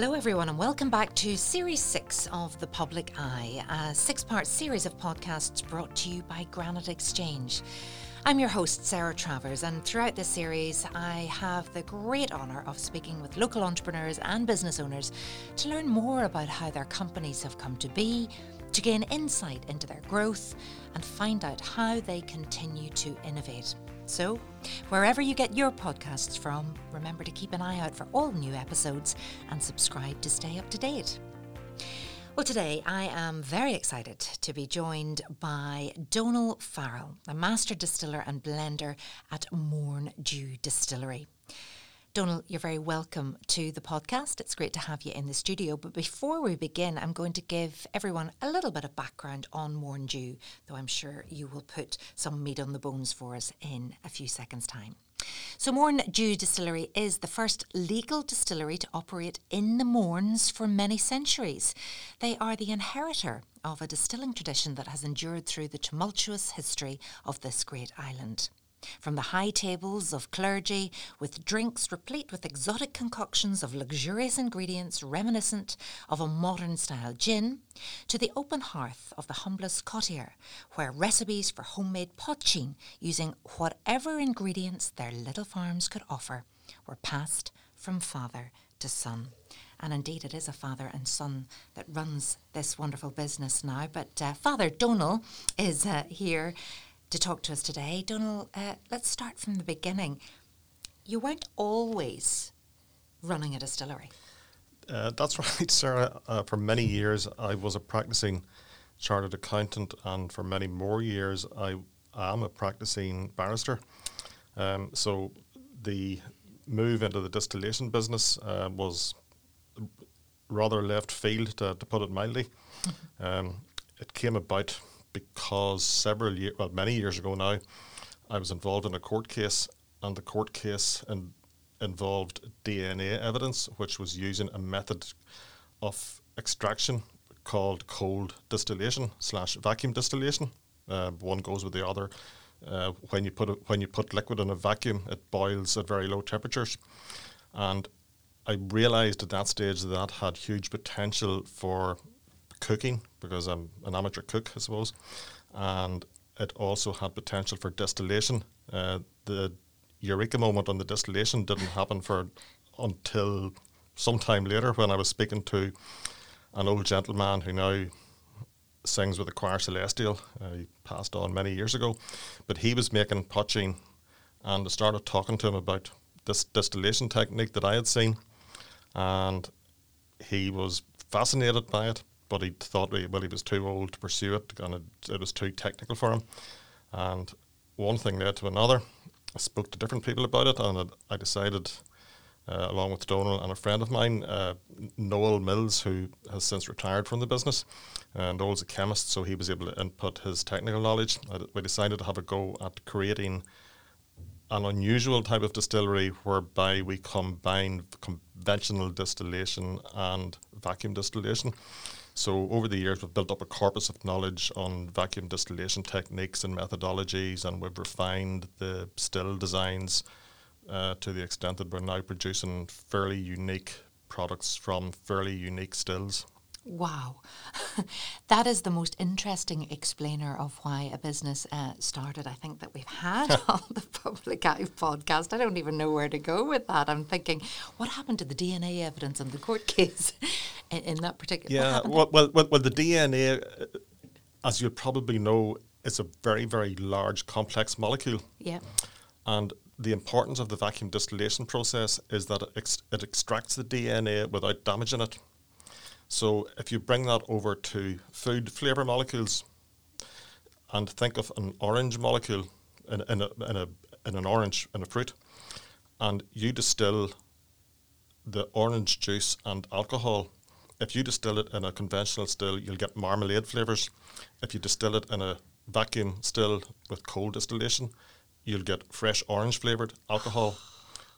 Hello, everyone, and welcome back to Series 6 of The Public Eye, a six part series of podcasts brought to you by Granite Exchange. I'm your host, Sarah Travers, and throughout this series, I have the great honour of speaking with local entrepreneurs and business owners to learn more about how their companies have come to be, to gain insight into their growth, and find out how they continue to innovate. So, wherever you get your podcasts from, remember to keep an eye out for all new episodes and subscribe to stay up to date. Well, today I am very excited to be joined by Donal Farrell, a master distiller and blender at Mourne Dew Distillery. Donal, you're very welcome to the podcast. It's great to have you in the studio. But before we begin, I'm going to give everyone a little bit of background on Mourne Dew, though I'm sure you will put some meat on the bones for us in a few seconds' time. So, Mourne Dew Distillery is the first legal distillery to operate in the Mournes for many centuries. They are the inheritor of a distilling tradition that has endured through the tumultuous history of this great island. From the high tables of clergy, with drinks replete with exotic concoctions of luxurious ingredients reminiscent of a modern style gin, to the open hearth of the humblest cottier, where recipes for homemade poteen using whatever ingredients their little farms could offer were passed from father to son. And indeed, it is a father and son that runs this wonderful business now. But uh, Father Donal is uh, here to talk to us today. Donal, uh, let's start from the beginning. You weren't always running a distillery. Uh, that's right, Sarah. Uh, for many years, I was a practicing chartered accountant, and for many more years, I am a practicing barrister. Um, so the move into the distillation business uh, was rather left field, to, to put it mildly. um, it came about because several years, well, many years ago now, I was involved in a court case, and the court case in, involved DNA evidence, which was using a method of extraction called cold distillation slash vacuum distillation. Uh, one goes with the other. Uh, when you put a, when you put liquid in a vacuum, it boils at very low temperatures, and I realised at that stage that that had huge potential for cooking because I'm an amateur cook, I suppose, and it also had potential for distillation. Uh, the eureka moment on the distillation didn't happen for until sometime later when I was speaking to an old gentleman who now sings with the choir celestial. Uh, he passed on many years ago, but he was making poteen, and I started talking to him about this distillation technique that I had seen, and he was fascinated by it but he thought well he was too old to pursue it and it, it was too technical for him. And one thing led to another. I spoke to different people about it, and I decided, uh, along with Donal and a friend of mine, uh, Noel Mills, who has since retired from the business. And Noel's a chemist, so he was able to input his technical knowledge. I, we decided to have a go at creating an unusual type of distillery whereby we combine conventional distillation and vacuum distillation. So over the years, we've built up a corpus of knowledge on vacuum distillation techniques and methodologies, and we've refined the still designs uh, to the extent that we're now producing fairly unique products from fairly unique stills. Wow. that is the most interesting explainer of why a business uh, started, I think, that we've had on the Public Eye podcast. I don't even know where to go with that. I'm thinking, what happened to the DNA evidence in the court case in, in that particular Yeah, well, well, well, well, the DNA, uh, as you'll probably know, is a very, very large, complex molecule. Yeah. And the importance of the vacuum distillation process is that it, ex- it extracts the DNA without damaging it. So if you bring that over to food flavor molecules and think of an orange molecule in, in, a, in, a, in an orange, in a fruit, and you distill the orange juice and alcohol. If you distill it in a conventional still, you'll get marmalade flavors. If you distill it in a vacuum still with cold distillation, you'll get fresh orange flavored alcohol.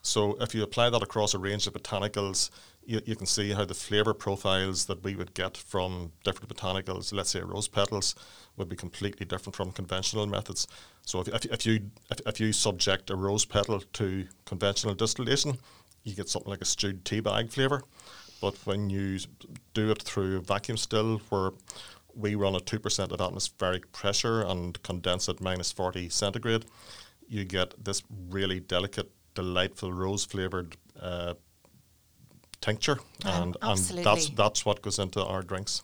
So if you apply that across a range of botanicals, you, you can see how the flavour profiles that we would get from different botanicals, let's say rose petals, would be completely different from conventional methods. So if, if, if you if, if you subject a rose petal to conventional distillation, you get something like a stewed tea bag flavour. but when you do it through a vacuum still, where we run at 2% of atmospheric pressure and condense at minus 40 centigrade, you get this really delicate, delightful rose flavored uh, tincture. Um, and, and that's, that's what goes into our drinks.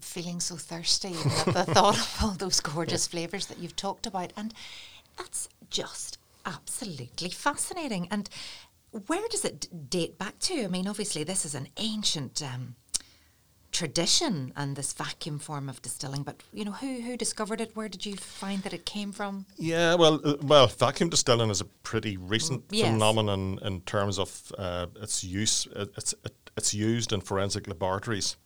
feeling so thirsty at the thought of all those gorgeous flavours that you've talked about. And that's just absolutely fascinating. And where does it d- date back to? I mean, obviously, this is an ancient um, tradition and this vacuum form of distilling. But you know, who who discovered it? Where did you find that it came from? Yeah, well, uh, well, vacuum distilling is a pretty recent Mm, yes. phenomenon in terms of uh, its use. It's it's used in forensic laboratories.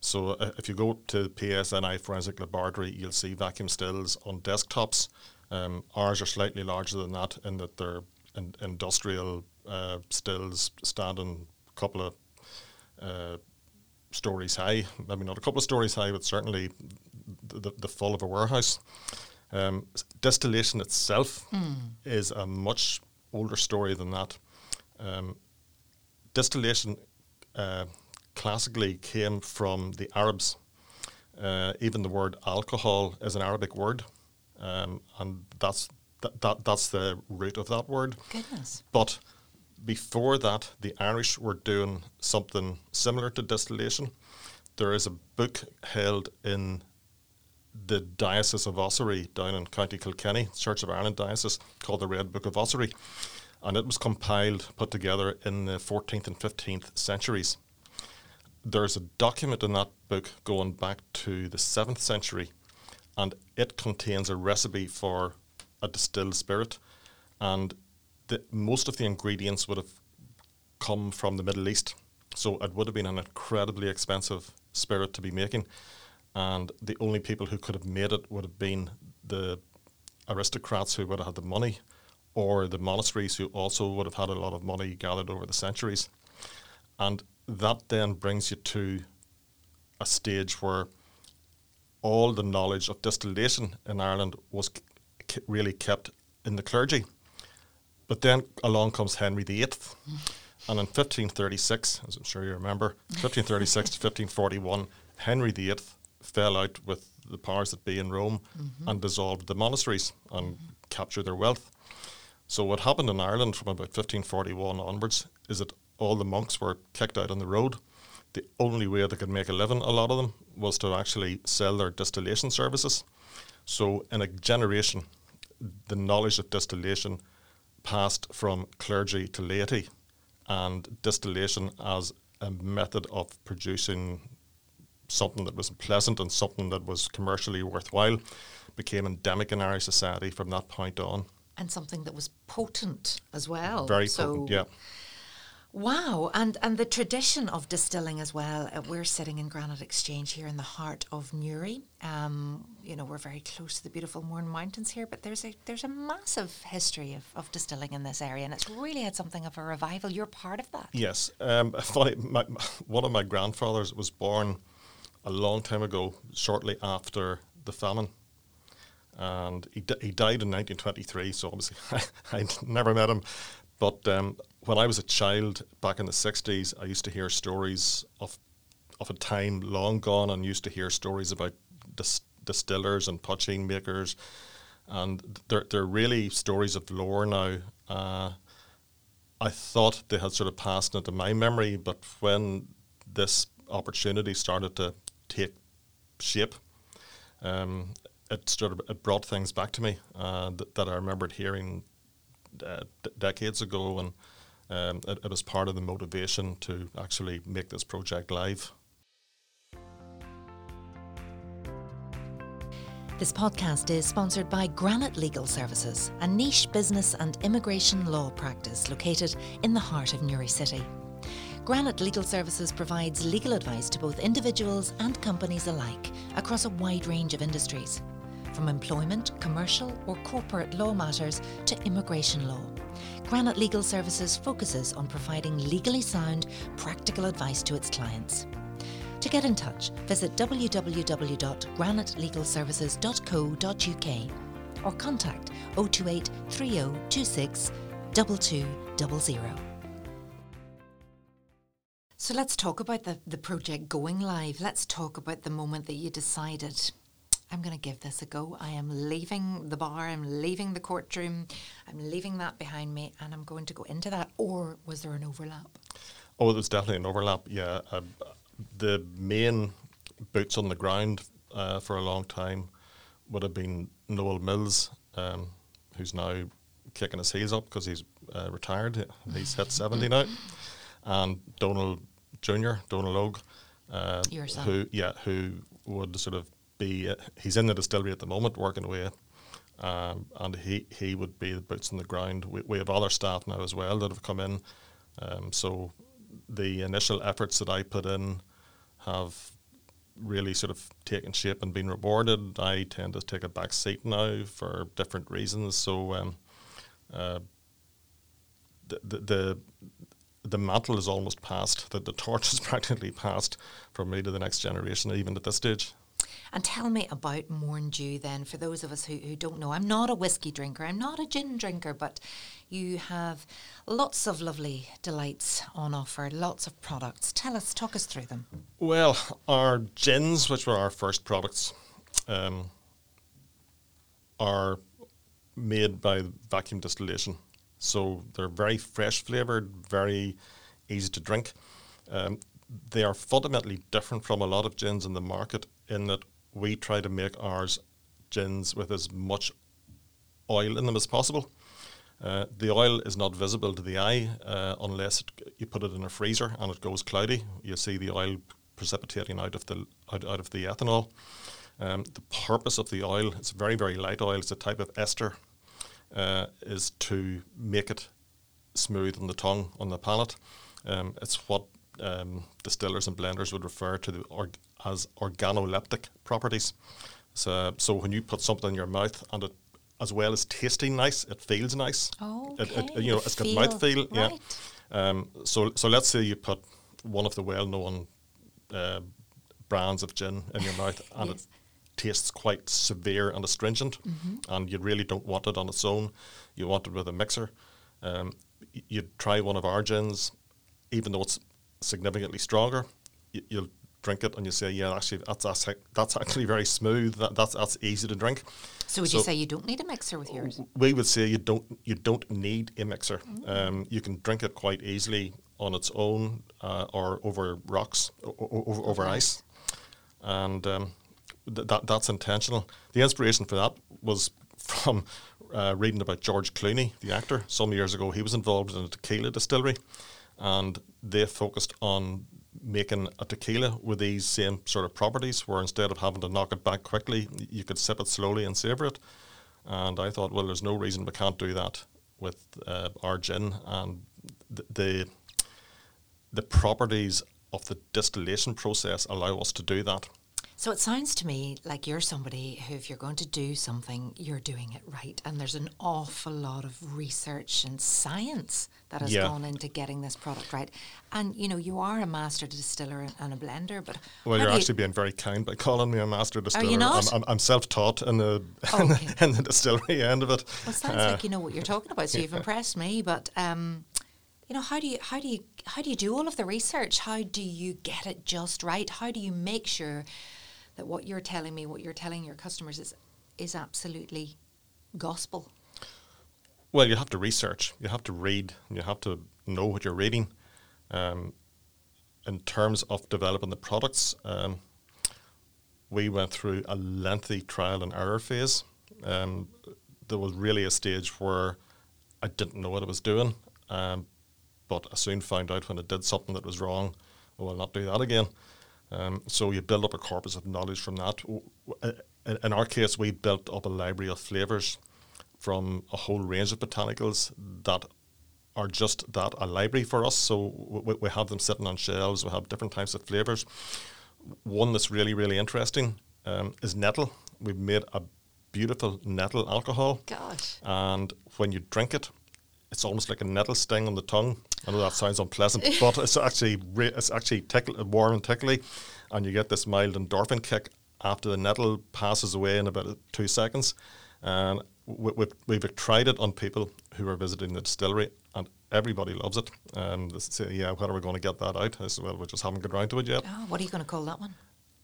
So uh, if you go to PSNI Forensic Laboratory, you'll see vacuum stills on desktops. Um, ours are slightly larger than that in that they're in, industrial uh, stills standing a couple of uh, stories high. Maybe not a couple of stories high, but certainly the, the, the full of a warehouse. Um, distillation itself is a much older story than that. Um, distillation uh, classically came from the Arabs. Uh, even the word alcohol is an Arabic word, um, and that's that, that that's the root of that word. Goodness. But before that, the Irish were doing something similar to distillation. There is a book held in the Diocese of Ossory down in County Kilkenny, Church of Ireland Diocese, called the Red Book of Ossory. And it was compiled, put together in the 14th and 15th centuries. There's a document in that book going back to the 7th century, and it contains a recipe for a distilled spirit. And the, most of the ingredients would have come from the Middle East. So it would have been an incredibly expensive spirit to be making. And the only people who could have made it would have been the aristocrats who would have had the money or the monasteries who also would have had a lot of money gathered over the centuries. And that then brings you to a stage where all the knowledge of distillation in Ireland was really kept in the clergy. But then along comes Henry VIII. And in 1536, as I'm sure you remember, 1536 to 1541, Henry VIII fell out with the powers that be in Rome mm-hmm. and dissolved the monasteries and mm-hmm. captured their wealth. So what happened in Ireland from about 1541 onwards is that all the monks were kicked out on the road. The only way they could make a living, a lot of them, was to actually sell their distillation services. So in a generation, the knowledge of distillation passed from clergy to laity, and distillation as a method of producing something that was pleasant and something that was commercially worthwhile became endemic in Irish society from that point on. And something that was potent as well. Very So potent, yeah. Wow, and and the tradition of distilling as well. Uh, we're sitting in Granite Exchange here in the heart of Newry. Um, you know, we're very close to the beautiful Mourne Mountains here, but there's a there's a massive history of, of distilling in this area, and it's really had something of a revival. You're part of that. Yes. Um, funny, my, one of my grandfathers was born a long time ago, shortly after the famine. And he, di- he died in 1923, so obviously I, I'd never met him. But um, when I was a child back in the 60s, I used to hear stories of, of a time long gone and used to hear stories about dis- distillers and poteen makers. And they're, they're really stories of lore now. Uh, I thought they had sort of passed into my memory, but when this opportunity started to take shape, um, it sort of it brought things back to me uh, that, that I remembered hearing uh, d- decades ago, and um, it, it was part of the motivation to actually make this project live. This podcast is sponsored by Granite Legal Services, a niche business and immigration law practice located in the heart of Newry City. Granite Legal Services provides legal advice to both individuals and companies alike across a wide range of industries, from employment, commercial, or corporate law matters to immigration law. Granite Legal Services focuses on providing legally sound, practical advice to its clients. To get in touch, visit www.granitelegalservices.co.uk or contact 028 3026 2200. So let's talk about the, the project going live. Let's talk about the moment that you decided, I'm going to give this a go. I am leaving the bar, I'm leaving the courtroom, I'm leaving that behind me, and I'm going to go into that. Or was there an overlap? Oh, there's definitely an overlap. Yeah, uh, the main boots on the ground uh, for a long time would have been Noel Mills, um, who's now kicking his heels up because he's uh, retired. He's hit 70 now. And Donal Jr., Donal Logue, uh, who yeah, who would sort of be uh, he's in the distillery at the moment working away, um, and he he would be the boots on the ground. We, we have other staff now as well that have come in, um, so the initial efforts that I put in have really sort of taken shape and been rewarded. I tend to take a back seat now for different reasons. So um, uh, the, the, the the mantle is almost passed. That the torch is practically passed from me to the next generation, even at this stage. And tell me about Mourne Dew then, for those of us who, who don't know. I'm not a whiskey drinker, I'm not a gin drinker, but you have lots of lovely delights on offer, lots of products. Tell us, talk us through them. Well, our gins, which were our first products, um, are made by vacuum distillation. So they're very fresh flavoured, very easy to drink. Um, they are fundamentally different from a lot of gins in the market in that we try to make ours gins with as much oil in them as possible. Uh, the oil is not visible to the eye uh, unless it, you put it in a freezer and it goes cloudy. You see the oil precipitating out of the out, out of the ethanol. Um, the purpose of the oil, it's very very light oil. It's a type of ester, uh, is to make it smooth on the tongue on the palate. Um, it's what um, distillers and blenders would refer to the org- as organoleptic properties. So, so when you put something in your mouth and it, as well as tasting nice, it feels nice. Oh, okay. it, it, you know, it's got mouth feel. Right. Yeah. Um, so, so let's say you put one of the well-known uh, brands of gin in your mouth, and yes. it tastes quite severe and astringent, mm-hmm. and you really don't want it on its own. You want it with a mixer. Um, you'd try one of our gins, even though it's significantly stronger, you, will drink it and you say, yeah, actually, that's that's, that's actually very smooth. That, that's that's easy to drink. So would so you say you don't need a mixer with yours? We would say you don't you don't need a mixer. Mm-hmm. Um, you can drink it quite easily on its own uh, or over rocks, over, over okay. ice, and um, th- that that's intentional. The inspiration for that was from uh, reading about George Clooney, the actor. Some years ago, he was involved in a tequila distillery, and they focused on making a tequila with these same sort of properties, where instead of having to knock it back quickly, you could sip it slowly and savor it. And I thought, well, there's no reason we can't do that with uh, our gin, and the, the the properties of the distillation process allow us to do that. So it sounds to me like you're somebody who, if you're going to do something, you're doing it right. And there's an awful lot of research and science that has yeah. gone into getting this product right. And, you know, you are a master distiller and a blender, but. Well, you're actually you being very kind by calling me a master distiller. Are you not? I'm, I'm, I'm self taught in the, oh, in, the, distillery end of it. Well, it sounds uh, like you know what you're talking about, so you've impressed me. But. Um, you know how do you how do you how do you do all of the research how do you get it just right how do you make sure that what you're telling me, what you're telling your customers is is absolutely gospel. Well, you have to research, you have to read, you have to know what you're reading. Um, in terms of developing the products, um, we went through a lengthy trial and error phase. Um, there was really a stage where I didn't know what I was doing, um, but I soon found out when I did something that was wrong, oh, I'll not do that again. Um, so you build up a corpus of knowledge from that. In our case, we built up a library of flavours from a whole range of botanicals that are just that a library for us. So we, we have them sitting on shelves. We have different types of flavours. One that's really really interesting um, is nettle. We've made a beautiful nettle alcohol. Gosh. And when you drink it, it's almost like a nettle sting on the tongue. I know that sounds unpleasant, but it's actually re- it's actually tickle, warm and tickly, and you get this mild endorphin kick after the nettle passes away in about two seconds. And we, we've, we've tried it on people who are visiting the distillery, and everybody loves it. And they say, "Yeah, when are we going to get that out?" I said, "Well, we just haven't got around to it yet." Oh, what are you going to call that one?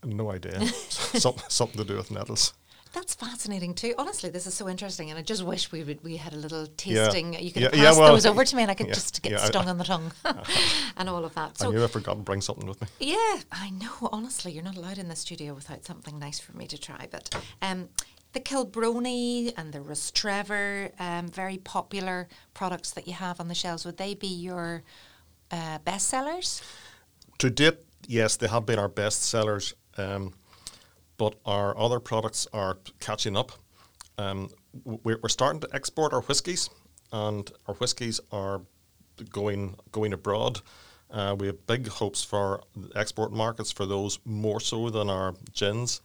No idea. Some, something to do with nettles. That's fascinating too. Honestly, this is so interesting, and I just wish we would we had a little tasting. You could Yeah, pass yeah, well, those over to me, and I could yeah, just get yeah, I- stung on the tongue and all of that. I So knew I forgot to bring something with me. yeah, I know. Honestly, you're not allowed in the studio without something nice for me to try. But um, the Kilbroney and the Rostrevor, um, very popular products that you have on the shelves. Would they be your uh, best sellers? To date, yes, they have been our best sellers, um, but our other products are catching up. Um, we're, we're starting to export our whiskies, and our whiskies are going going abroad. Uh, we have big hopes for export markets for those more so than our gins.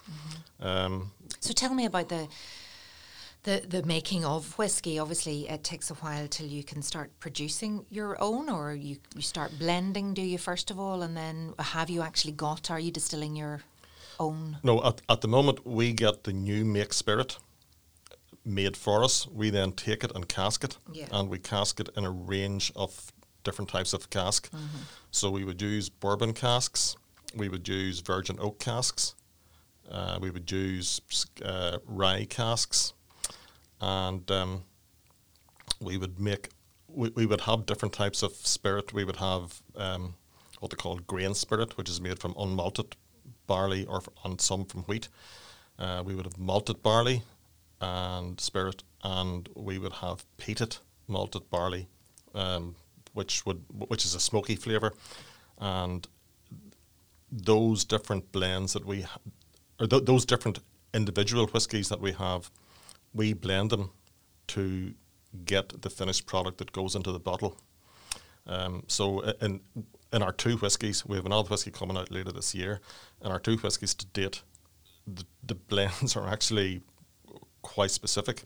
Um, So tell me about the the the making of whiskey. Obviously, it takes a while till you can start producing your own, or you you start blending. Do you first of all, and then have you actually got? Are you distilling your own? No, at, at the moment we get the new make spirit made for us. We then take it and cask it, Yeah. and we cask it in a range of different types of cask. So we would use bourbon casks, we would use virgin oak casks, uh, we would use uh, rye casks, and um, we would make we, we would have different types of spirit. We would have um, what they call grain spirit, which is made from unmalted barley or on some from wheat. Uh, we would have malted barley and spirit, and we would have peated malted barley, um, which would which is a smoky flavour, and those different blends that we, ha- or th- those different individual whiskies that we have, we blend them to get the finished product that goes into the bottle. Um, so i- in our two whiskies, we have another whiskey coming out later this year. In our two whiskies to date, the, the blends are actually quite specific.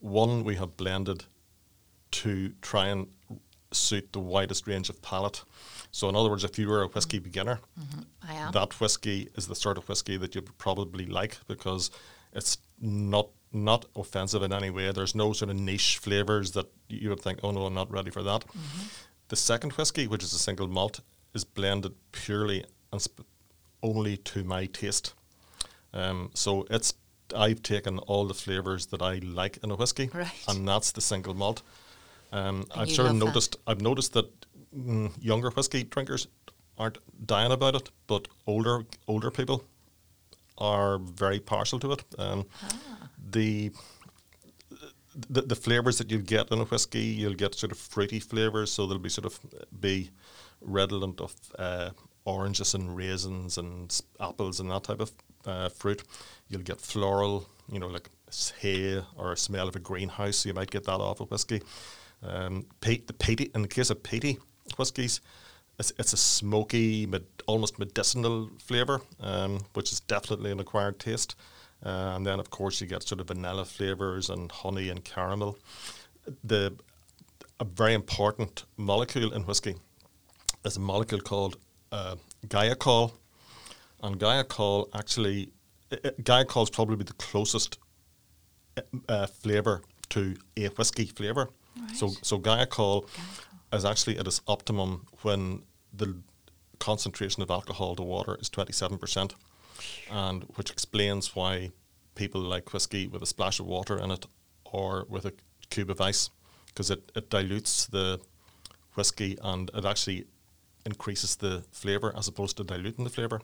One we have blended to try and suit the widest range of palate. So in other words, if you were a whiskey mm-hmm. beginner, mm-hmm. I am. that whiskey is the sort of whiskey that you'd probably like because it's not not offensive in any way. There's no sort of niche flavors that you would think, oh no, I'm not ready for that. Mm-hmm. The second whiskey, which is a single malt, is blended purely and sp- only to my taste. Um, so it's I've taken all the flavors that I like in a whiskey, Right. and that's the single malt. Um, I've sort of love that. noticed. I've noticed that mm, younger whiskey drinkers aren't dying about it, but older older people are very partial to it. Um, The the, the flavors that you'll get in a whiskey, you'll get sort of fruity flavors, so they'll be sort of be redolent of uh, oranges and raisins and apples and that type of uh, fruit. You'll get floral, you know, like hay or a smell of a greenhouse. So you might get that off a whiskey. Um, the peaty, in the case of peaty whiskies, it's, it's a smoky, med, almost medicinal flavour, um, which is definitely an acquired taste. Uh, and then, of course, you get sort of vanilla flavours and honey and caramel. The a very important molecule in whiskey is a molecule called uh, guaiacol, and guaiacol actually, uh, uh, guaiacol is probably the closest uh, uh, flavour to a whiskey flavour. So, Right. so guaiacol is actually at its optimum when the concentration of alcohol to water is 27%, and which explains why people like whiskey with a splash of water in it or with a cube of ice, because it, it dilutes the whiskey and it actually increases the flavour as opposed to diluting the flavour.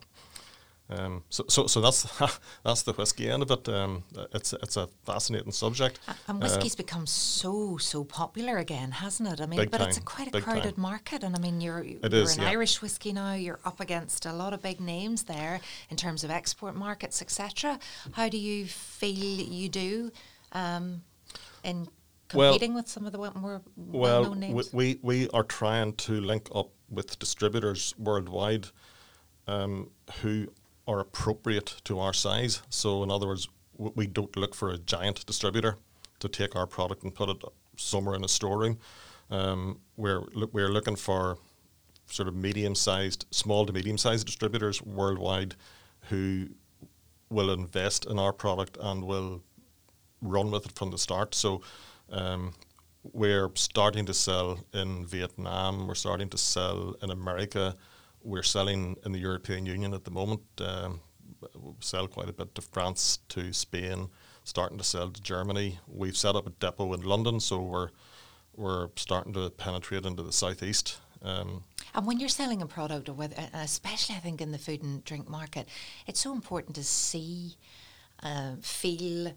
Um, so, so, so that's that's the whiskey end of it. Um, it's it's a fascinating subject. And Uh, whiskey's become so so popular again, hasn't it? I mean, but it's a quite a crowded time. market, and I mean, you're you're is, an yeah. Irish whiskey now. You're up against a lot of big names there in terms of export markets, etc. How do you feel you do um, in Well- competing with some of the more Well, well-known we, names? we we are trying to link up with distributors worldwide um, who are appropriate to our size. So, in other words, we don't look for a giant distributor to take our product and put it somewhere in a storeroom. Um, we're we're looking for sort of medium-sized, small to medium-sized distributors worldwide who will invest in our product and will run with it from the start. So um, we're starting to sell in Vietnam. We're starting to sell in America. We're selling in the European Union at the moment. Um, we sell quite a bit to France, to Spain, starting to sell to Germany. We've set up a depot in London, so we're we're starting to penetrate into the southeast. Um, and when you're selling a product, or whether, especially I think in the food and drink market, it's so important to see, uh, feel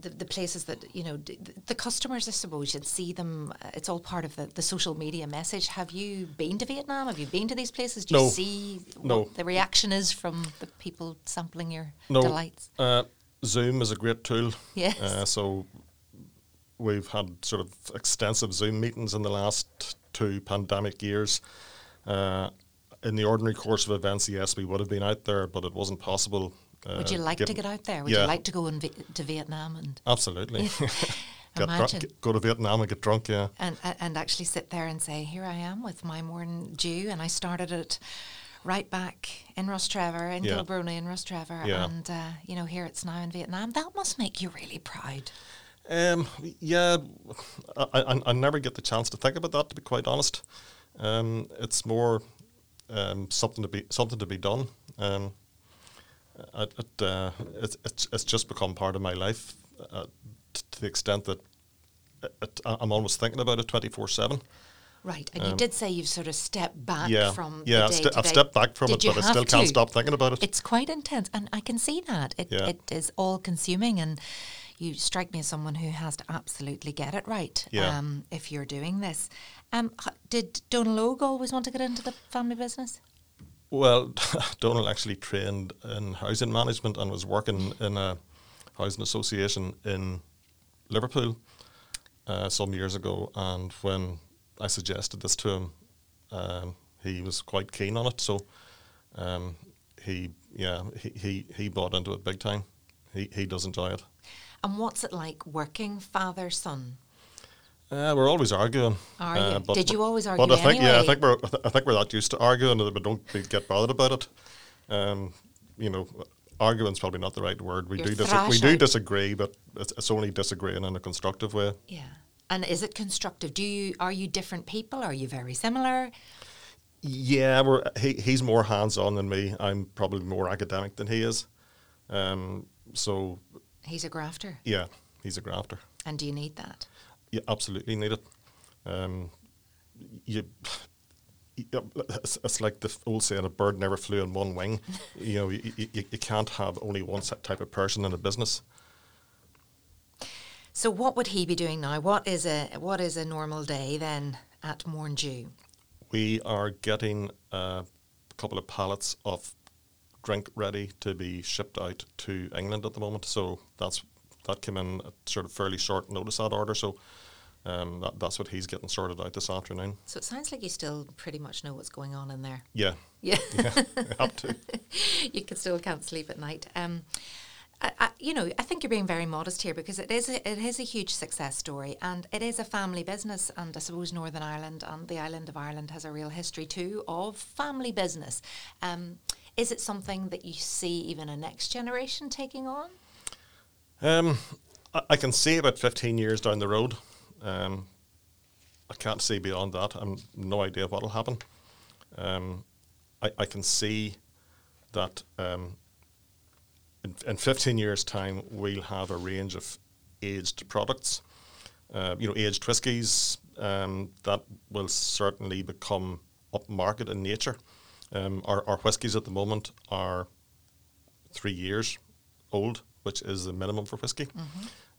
the, the places that you know d- the customers. I suppose you'd see them. Uh, it's all part of the, the social media message. Have you been to Vietnam? Have you been to these places? Do No. you see No. what the reaction is from the people sampling your no, delights? Uh, Zoom is a great tool. Yes. Uh, so we've had sort of extensive Zoom meetings in the last two pandemic years. Uh, in the ordinary course of events, yes, we would have been out there, but it wasn't possible. Uh, Would you like to get out there? Would yeah. you like to go in to Vietnam and Absolutely. get drunk, get- go to Vietnam and get drunk, yeah. and and actually sit there and say, "Here I am with my morning dew," and I started it right back in Rostrevor, in Yeah. Kilbroney, in Rostrevor, Yeah. and uh, you know here it's now in Vietnam. That must make you really proud. Um, yeah, I, I, I never get the chance to think about that. To be quite honest, um, it's more um, something to be something to be done. Um, it, it, uh, it's, it's it's just become part of my life uh, t- to the extent that it, it, I- I'm almost thinking about it twenty four seven. Right, and you did say you've sort of stepped back Um, Yeah, from yeah, the I've, st- I've stepped back from Did it, but I still have can't stop thinking about it. It's quite intense, and I can see that. It, Yeah. it is all consuming, and you strike me as someone who has to absolutely get it right Yeah. um, if you're doing this. Um, did Donal Logue always want to get into the family business? Well, Donal actually trained in housing management and was working in a housing association in Liverpool uh, some years ago. And when I suggested this to him, um, he was quite keen on it. So um, he, yeah, he, he, he bought into it big time. He, he does enjoy it. And what's it like working father son? Uh, we're always arguing. Are uh, you? Did you always But argue I think, yeah, I think we're I think we're that used to arguing that we don't we get bothered about it. Um, you know, arguing's probably not the right word. We You're do dis- we do disagree, but it's, it's only disagreeing in a constructive way. Yeah. And is it constructive? Do you are you different people? Are you very similar? Yeah, we're he, he's more hands on than me. I'm probably more academic than he is. Um, so He's a grafter, yeah, he's a grafter. and do you need that? You absolutely need it. Um, you, it's, like the old saying: "A bird never flew on one wing." you know, you, you, you can't have only one set type of person in a business. So what would he be doing now? What is a what is a normal day then at Mourne Dew? We are getting a couple of pallets of drink ready to be shipped out to England at the moment. So that's that came in at sort of fairly short notice that order. So um, that, that's what he's getting sorted out this afternoon. So it sounds like you still pretty much know what's going on in there. Yeah, Yeah. yeah, have to. you can still can't sleep at night. Um, I, I, you know, I think you're being very modest here because it is a, it is a huge success story and it is a family business. And I suppose Northern Ireland and the island of Ireland has a real history too of family business. Um, is it something that you see even a next generation taking on? Um, I, can see about 15 years down the road. Um, I can't see beyond that. I'm no idea what will happen. Um, I, I can see that um, in, in 15 years' time, we'll have a range of aged products. Uh, you know, aged whiskies um, that will certainly become upmarket in nature. Um, our, our whiskies at the moment are three years old, which is the minimum for whiskey.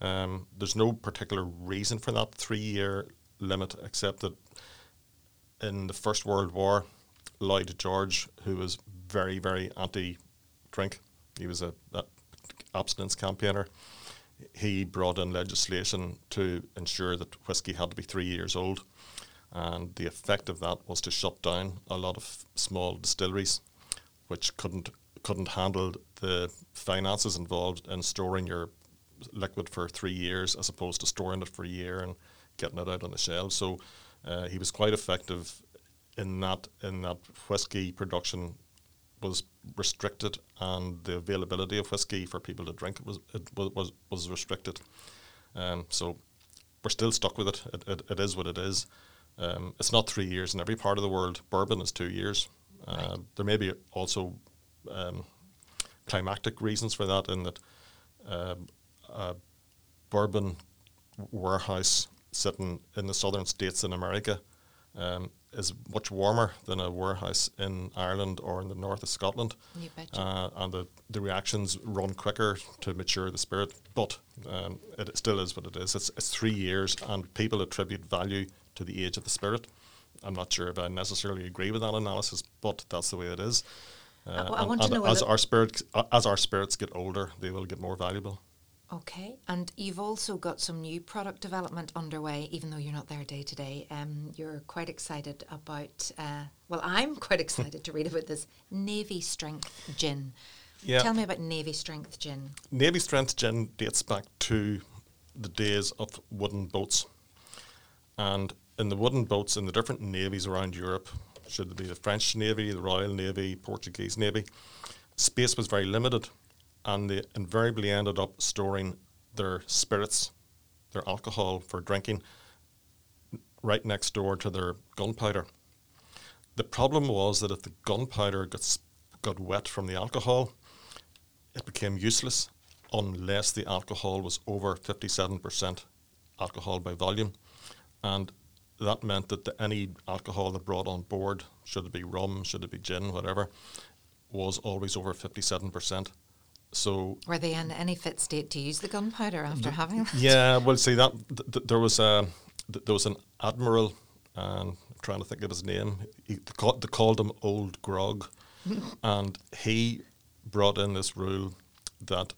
Um, there's no particular reason for that three year limit, except that in the First World War, Lloyd George, who was very, very anti drink, he was a, a abstinence campaigner. He brought in legislation to ensure that whiskey had to be three years old. And the effect of that was to shut down a lot of small distilleries, which couldn't couldn't handle the finances involved in storing your liquid for three years as opposed to storing it for a year and getting it out on the shelves. So uh, he was quite effective in that in that whiskey production was restricted, and the availability of whiskey for people to drink was it was was, was restricted. Um, so we're still stuck with it. It, it, it is what it is. Um, it's not three years in every part of the world. Bourbon is two years. Uh, right. There may be also um, climactic reasons for that, in that uh, a bourbon warehouse sitting in the southern states in America um, is much warmer than a warehouse in Ireland or in the north of Scotland. Uh, and the, the reactions run quicker to mature the spirit, but um, it still is what it is. It's, it's three years, and people attribute value to the age of the spirit. I'm not sure if I necessarily agree with that analysis, but that's the way it is. Uh, uh I want and, to know as our spirits as our spirits get older, they will get more valuable. Okay, and you've also got some new product development underway, even though you're not there day to day. Um, you're quite excited about. Uh, well, I'm quite excited to read about this Navy Strength Gin. Yeah. Tell me about Navy Strength Gin. Navy Strength Gin dates back to the days of wooden boats, and in the wooden boats in the different navies around Europe, should it be the French Navy, the Royal Navy, Portuguese Navy, space was very limited and they invariably ended up storing their spirits, their alcohol for drinking, right next door to their gunpowder. The problem was that if the gunpowder got, got wet from the alcohol, it became useless unless the alcohol was over 57% alcohol by volume. And that meant that the, any alcohol that brought on board, should it be rum, should it be gin, whatever, was always over 57%. So were they in any fit state to use the gunpowder after th- having that? Yeah, well, see that th- th- there was a th- there was an admiral, and I'm trying to think of his name. He, they, called, they called him Old Grog, and he brought in this rule that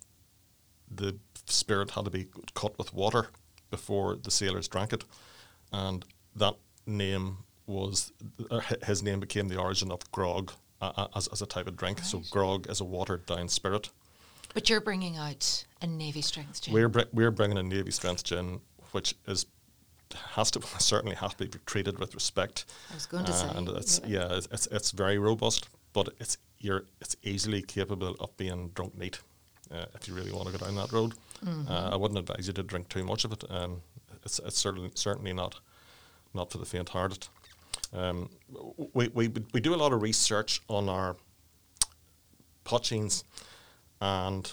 the spirit had to be cut with water before the sailors drank it, and that name was uh, his name became the origin of grog uh, as, as a type of drink. Right. So grog is a watered down spirit. But you're bringing out a Navy Strength gin. We're br- we're bringing a Navy Strength gin, which is has to certainly has to be treated with respect. I was going to uh, say, and it's yeah, yeah it's, it's very robust, but it's you're it's easily capable of being drunk neat. Uh, if you really want to go down that road, mm-hmm. uh, I wouldn't advise you to drink too much of it. Um, it's it's certainly certainly not not for the faint-hearted. Um, we, we we do a lot of research on our poteens and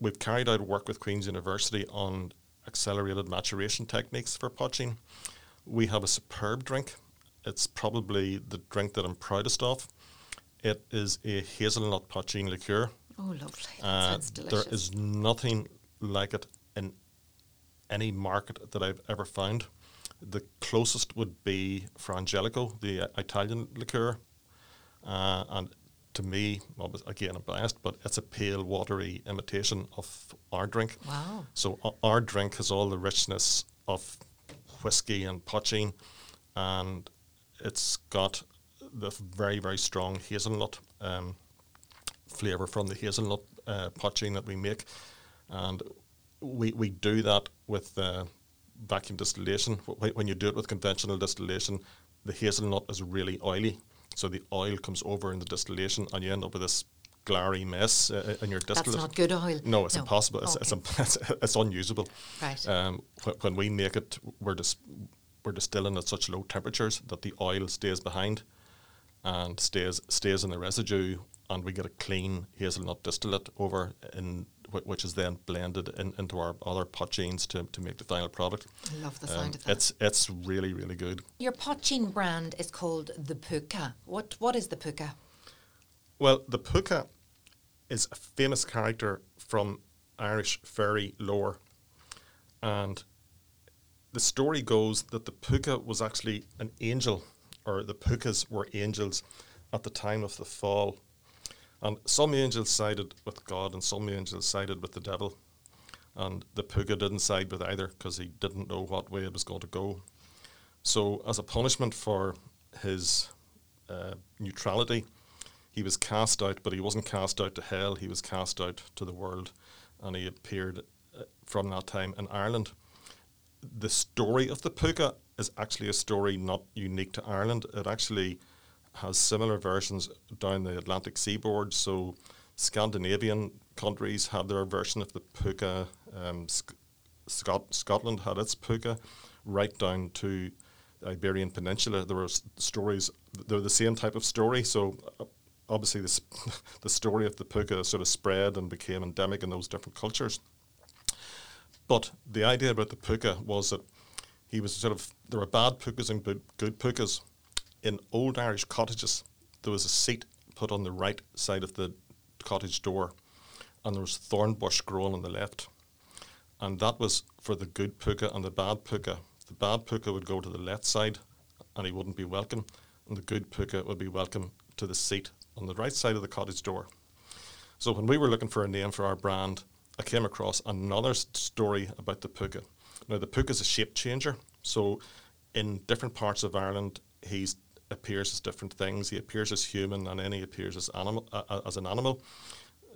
we've carried out work with Queen's University on accelerated maturation techniques for poteen. We have a superb drink. It's probably the drink that I'm proudest of. It is a hazelnut poteen liqueur. Oh, lovely. Uh. There is nothing like it in any market that I've ever found. The closest would be Frangelico, the uh, Italian liqueur, uh, and to me, well, again, I'm biased, but it's a pale, watery imitation of our drink. Wow. So uh, our drink has all the richness of whiskey and poteen, and it's got the very, very strong hazelnut um, flavour from the hazelnut uh, poteen that we make. And we, we do that with uh, vacuum distillation. When you do it with conventional distillation, the hazelnut is really oily so the oil comes over in the distillation, and you end up with this glary mess uh, uh in your distillate. That's not good oil. No, it's no. impossible. It's, okay. it's, it's, it's, unusable. Right. Um, wh- when we make it, we're dis- we're distilling at such low temperatures that the oil stays behind and stays stays in the residue, and we get a clean hazelnut distillate over in which is then blended in, into our other pot poteens to, to make the final product. I love the sound um, of that. It's it's really really good. Your pot poteen brand is called the Pukka. What what is the Pukka? Well, the Pukka is a famous character from Irish fairy lore, and the story goes that the Pukka was actually an angel, or the Pukkas were angels at the time of the fall and some angels sided with God and some angels sided with the devil. And the Pukka didn't side with either because he didn't know what way it was going to go. So, as a punishment for his uh, neutrality, he was cast out, but he wasn't cast out to hell, he was cast out to the world. And he appeared uh, from that time in Ireland. The story of the Pukka is actually a story not unique to Ireland. It actually has similar versions down the Atlantic seaboard. So Scandinavian countries had their version of the puka. Um, Sc- Scot- Scotland had its puka, right down to the Iberian Peninsula. There were s- stories. They're the same type of story. So uh, obviously, this the story of the puka sort of spread and became endemic in those different cultures. But the idea about the puka was that he was sort of there were bad pukas and good, good pukas. In old Irish cottages, there was a seat put on the right side of the cottage door, and there was thorn bush growing on the left, and that was for the good puka and the bad puka. The bad puka would go to the left side, and he wouldn't be welcome, and the good puka would be welcome to the seat on the right side of the cottage door. So when we were looking for a name for our brand, I came across another story about the puka. Now the puka is a shape changer, so in different parts of Ireland, he appears as different things. He appears as human, and then he appears as animal uh, uh, as an animal.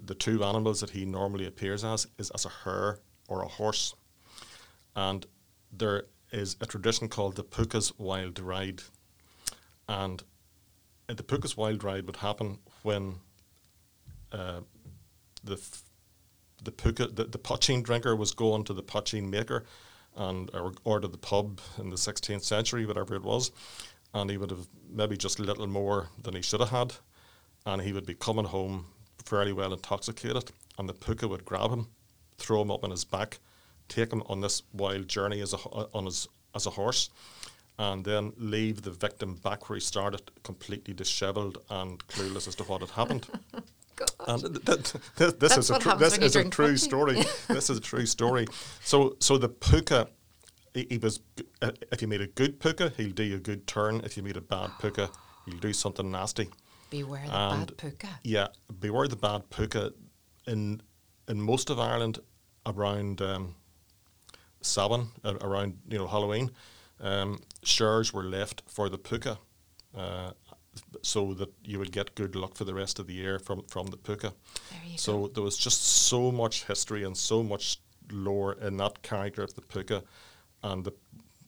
The two animals that he normally appears as is as a hare or a horse, and there is a tradition called the Puka's Wild Ride, and the Puka's Wild Ride would happen when uh, the f- the puka the, the drinker was going to the poteen maker and or, or to the pub in the 16th century whatever it was and he would have maybe just a little more than he should have had and he would be coming home fairly well intoxicated and the puka would grab him throw him up on his back take him on this wild journey as a on his as a horse and then leave the victim back where he started completely disheveled and clueless as to what had happened and th- th- th- this That's is a happens this is a true coffee. story. this is a true story. So so the puka, he, was. uh, If you meet a good puka, he'll do you a good turn. If you meet a bad puka, he'll do something nasty. Beware the And bad puka. Yeah, beware the bad puka. In in most of Ireland, around um, Samhain, uh, around you know Halloween, um, shares were left for the puka, uh, so that you would get good luck for the rest of the year from from the puka. There So go. there was just so much history and so much lore in that character of the puka, and the,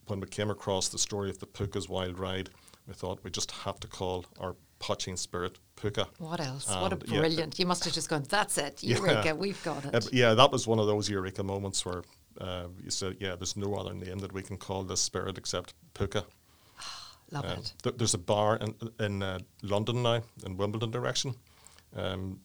when we came across the story of the puka's wild ride, we thought we just have to call our poteen spirit puka. What else? what a And, yeah, brilliant! You must have just gone. That's it. Yeah. Eureka! We've got it. Uh, yeah, that was one of those eureka moments where uh, you said, "Yeah, there's no other name that we can call this spirit except puka." Love Um, it. th- there's a bar in in uh, London now, in Wimbledon direction. Um,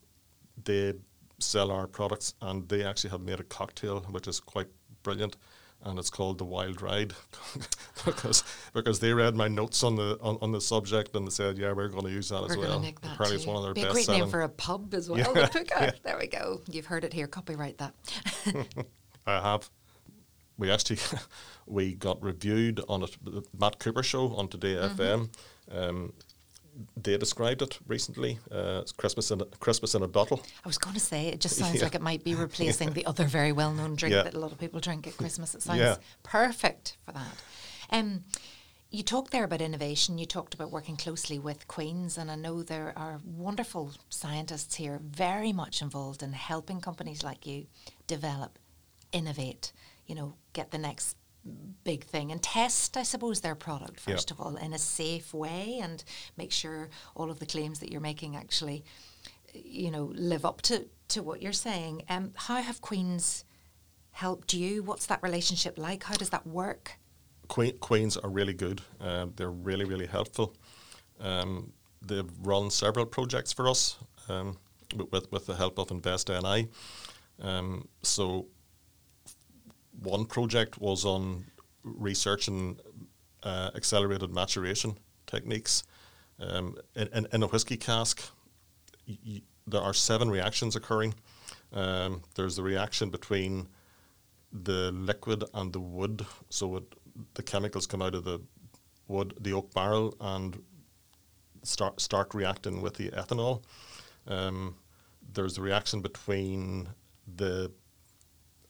they sell our products, and they actually have made a cocktail which is quite brilliant, and it's called the Wild Ride, because because they read my notes on the on, on the subject and they said, yeah, we're going to use that We're as well. nick that Apparently, too. it's one of their Be a best great name for a pub as well. Yeah, the puka. yeah. There we go. You've heard it here. Copyright that. I have. We actually we got reviewed on the Matt Cooper show on Today Mm-hmm. FM. Um, they described it recently. Uh, it's Christmas in a, Christmas in a bottle. I was going to say it just sounds Yeah. like it might be replacing the other very well-known drink Yeah. that a lot of people drink at Christmas. It sounds Yeah. perfect for that. Um, you talked there about innovation. You talked about working closely with Queens, and I know there are wonderful scientists here, very much involved in helping companies like you develop, innovate. You know, get the next big thing and test, I suppose, their product first of all in a safe way, and make sure all of the claims that you're making actually you know, live up to, to what you're saying. Um, how have Queens helped you? What's that relationship like? How does that work? Queen, Queens are really good. Um, they're really, really helpful. Um, they've run several projects for us um, with, with, with the help of Invest NI. Um, so, one project was on researching uh, accelerated maturation techniques. Um, in, in, in a whiskey cask, y- there are seven reactions occurring. Um, there's the reaction between the liquid and the wood. So it, the chemicals come out of the wood, the oak barrel, and start start reacting with the ethanol. Um, there's the reaction between the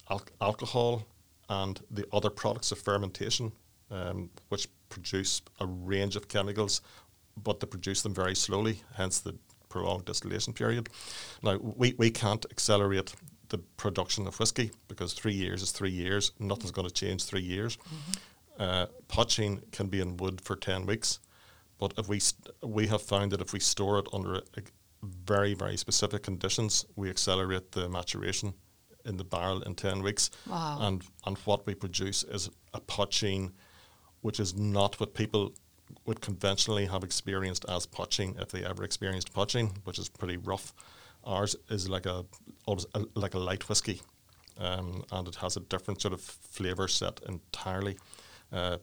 al- alcohol and the other products of fermentation, um, which produce a range of chemicals, but they produce them very slowly, hence the prolonged distillation period. Now, we, we can't accelerate the production of whiskey because three years is three years. Nothing's going to change three years. Uh, poteen can be in wood for 10 weeks, But if we st- we have found that if we store it under a, a very very specific conditions, we accelerate the maturation in the barrel in ten weeks. Wow. And and what we produce is a poteen, which is not what people would conventionally have experienced as poteen if they ever experienced poteen, which is pretty rough. Ours is like a, almost a like a light whiskey, um, and it has a different sort of flavour set entirely. Uh,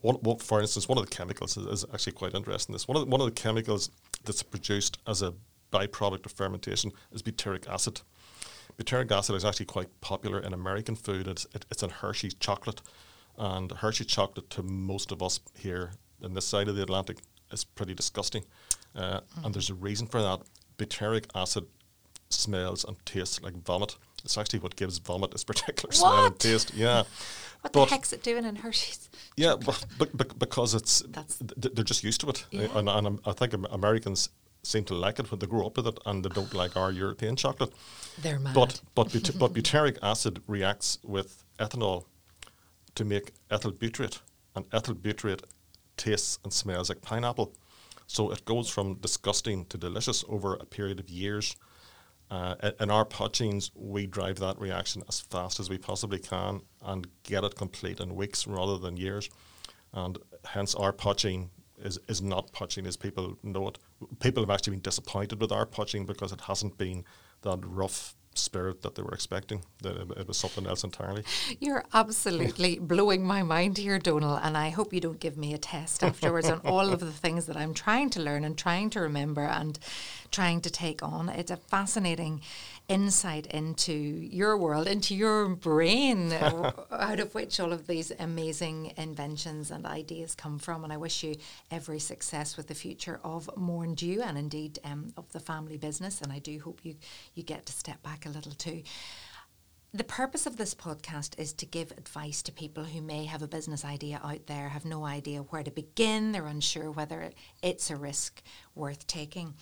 what, what, for instance, one of the chemicals is, is actually quite interesting. This one of the, one of the chemicals that's produced as a byproduct of fermentation is butyric acid. Butyric acid is actually quite popular in American food. It's, it, it's in Hershey's chocolate, and Hershey's chocolate to most of us here in this side of the Atlantic is pretty disgusting, uh, mm. and there's a reason for that. Butyric acid smells and tastes like vomit. It's actually what gives vomit its particular what? smell and taste. Yeah. What but the heck's it doing in Hershey's? Yeah, but, but, because it's th- they're just used to it, yeah. and, and I think Americans seem to like it when they grow up with it, and they don't like our European chocolate. They're mad. But but but, but butyric acid reacts with ethanol to make ethyl butyrate, and ethyl butyrate tastes and smells like pineapple. So it goes from disgusting to delicious over a period of years. Uh, in our poteens, we drive that reaction as fast as we possibly can and get it complete in weeks rather than years. And hence, our poteen is, is not poteen as people know it. People have actually been disappointed with our poteen because it hasn't been that rough spirit that they were expecting. That it, it was something else entirely. You're absolutely blowing my mind here, Donal, and I hope you don't give me a test afterwards on all of the things that I'm trying to learn and trying to remember and trying to take on. It's a fascinating insight into your world, into your brain, out of which all of these amazing inventions and ideas come from. And I wish you every success with the future of Mourne Dew and indeed um, of the family business. And I do hope you, you get to step back a little too. The purpose of this podcast is to give advice to people who may have a business idea out there, have no idea where to begin, they're unsure whether it's a risk worth taking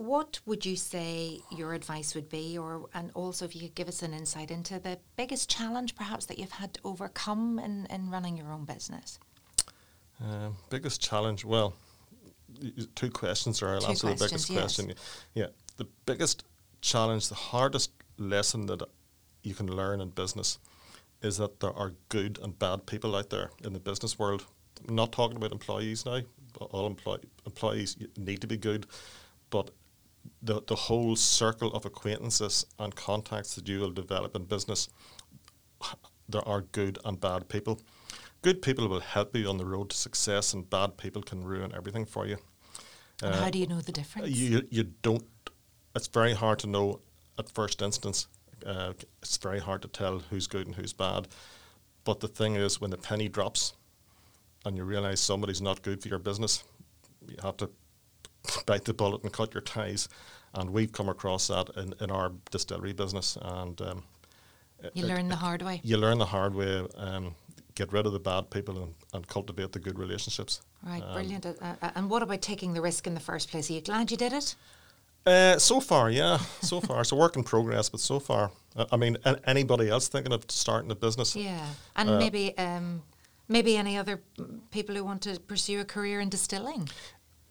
what would you say your advice would be, or and also if you could give us an insight into the biggest challenge perhaps that you've had to overcome in, in running your own business? Uh, biggest challenge, well, two questions are. I'll two answer the biggest yes. question. Yeah, the biggest challenge, the hardest lesson that you can learn in business is that there are good and bad people out there in the business world. I'm not talking about employees now. All employ- employees need to be good, but the, the whole circle of acquaintances and contacts that you will develop in business, there are good and bad people. Good people will help you on the road to success, and bad people can ruin everything for you. And uh, how do you know the difference? You you don't. It's very hard to know at first instance. Uh, it's very hard to tell who's good and who's bad. But the thing is, when the penny drops, and you realise somebody's not good for your business, you have to bite the bullet and cut your ties. And we've come across that in, in our distillery business. And um, you it, learn the hard way. You learn the hard way. Um, get rid of the bad people and, and cultivate the good relationships. Right, um, brilliant. Uh, uh, and what about taking the risk in the first place? Are you glad you did it? Uh, so far, yeah, so far it's a work in progress, but so far, uh, I mean, anybody else thinking of starting a business? Yeah, and uh, maybe um, maybe any other people who want to pursue a career in distilling.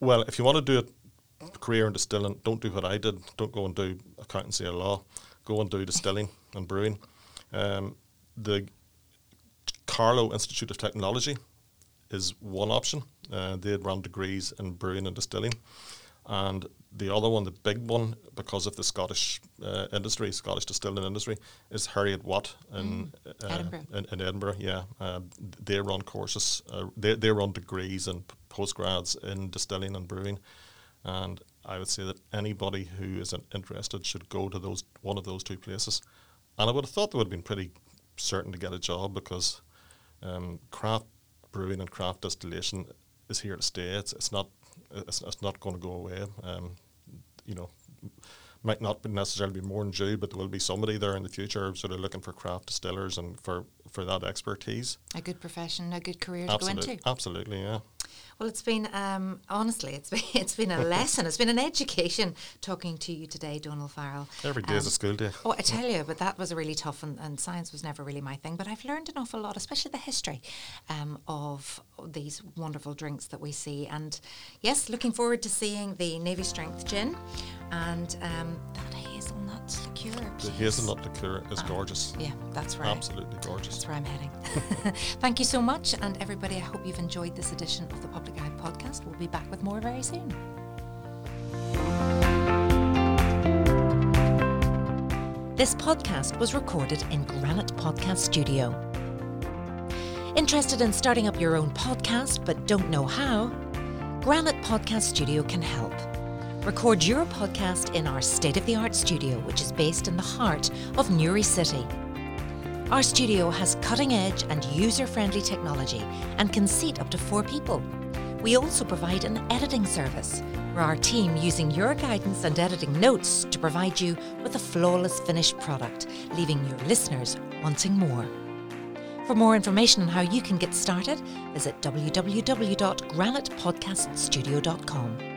Well, if you want to do a career in distilling, don't do what I did. Don't go and do accountancy or law. Go and do distilling and brewing. Um, the Carlow Institute of Technology is one option. Uh, they run degrees in brewing and distilling. And the other one, the big one, because of the Scottish uh, industry, Scottish distilling industry, is Heriot-Watt in, mm. uh, Edinburgh. In, in, Edinburgh. Yeah, uh, they run courses. Uh, they they run degrees and postgrads in distilling and brewing, and I would say that anybody who is interested should go to those one of those two places. And I would have thought they would have been pretty certain to get a job because um, craft brewing and craft distillation is here to stay. It's, it's not it's, it's not going to go away. Um, you know, might not necessarily be Mourne Dew, but there will be somebody there in the future sort of looking for craft distillers and for, for that expertise. A good profession, a good career Absolute, to go into. Absolutely, yeah. Well, it's been um, honestly, it's been it's been a lesson. It's been an education talking to you today, Donal Farrell. Every day um, is a school day. Oh, I tell you, but that was a really tough, and, and, science was never really my thing. But I've learned an awful lot, especially the history um, of these wonderful drinks that we see. And yes, looking forward to seeing the Navy Strength Gin and um, that hazelnut liqueur. The hazelnut liqueur is uh, gorgeous. Yeah, that's right. Absolutely gorgeous. That's where I'm heading. Thank you so much, and everybody. I hope you've enjoyed this edition of the Public Podcast. We'll be back with more very soon. This podcast was recorded in Granite Podcast Studio. Interested in starting up your own podcast but don't know how? Granite Podcast Studio can help. Record your podcast in our state of the art studio, which is based in the heart of Newry City. Our studio has cutting edge and user friendly technology and can seat up to four people. We also provide an editing service where our team using your guidance and editing notes to provide you with a flawless finished product, leaving your listeners wanting more. For more information on how you can get started, visit www.granitepodcaststudio.com.